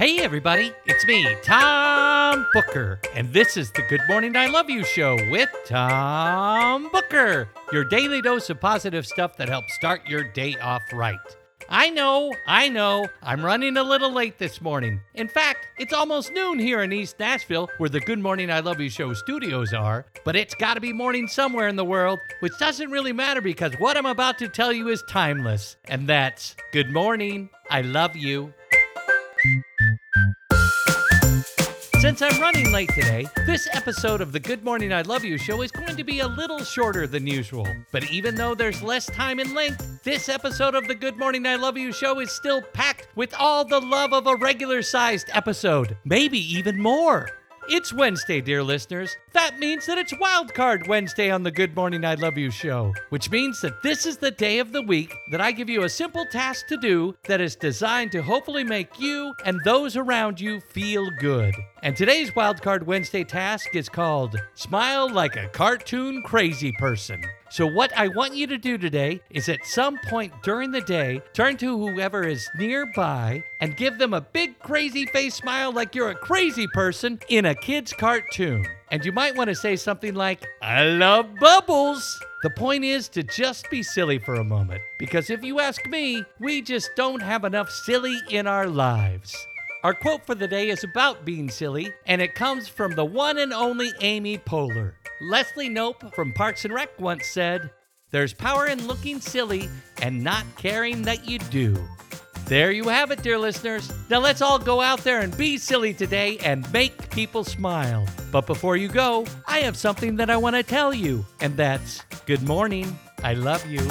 Hey, everybody, it's me, Tom Booker, and this is the Good Morning I Love You show with Tom Booker, your daily dose of positive stuff that helps start your day off right. I know, I know, I'm running a little late this morning. In fact, it's almost noon here in East Nashville, where the Good Morning I Love You show studios are, but it's gotta be morning somewhere in the world, which doesn't really matter because what I'm about to tell you is timeless, and that's Good Morning, I Love You. Since I'm running late today, this episode of the Good Morning I Love You show is going to be a little shorter than usual. But even though there's less time in length, this episode of the Good Morning I Love You show is still packed with all the love of a regular sized episode, maybe even more. It's Wednesday, dear listeners. That means that it's Wildcard Wednesday on the Good Morning I Love You show, which means that this is the day of the week that I give you a simple task to do that is designed to hopefully make you and those around you feel good. And today's Wildcard Wednesday task is called Smile Like a Cartoon Crazy Person. So, what I want you to do today is at some point during the day, turn to whoever is nearby and give them a big crazy face smile like you're a crazy person in a kid's cartoon. And you might want to say something like, I love bubbles. The point is to just be silly for a moment. Because if you ask me, we just don't have enough silly in our lives. Our quote for the day is about being silly, and it comes from the one and only Amy Poehler. Leslie Knope from Parks and Rec once said, There's power in looking silly and not caring that you do. There you have it, dear listeners. Now let's all go out there and be silly today and make people smile. But before you go, I have something that I want to tell you, and that's good morning. I love you.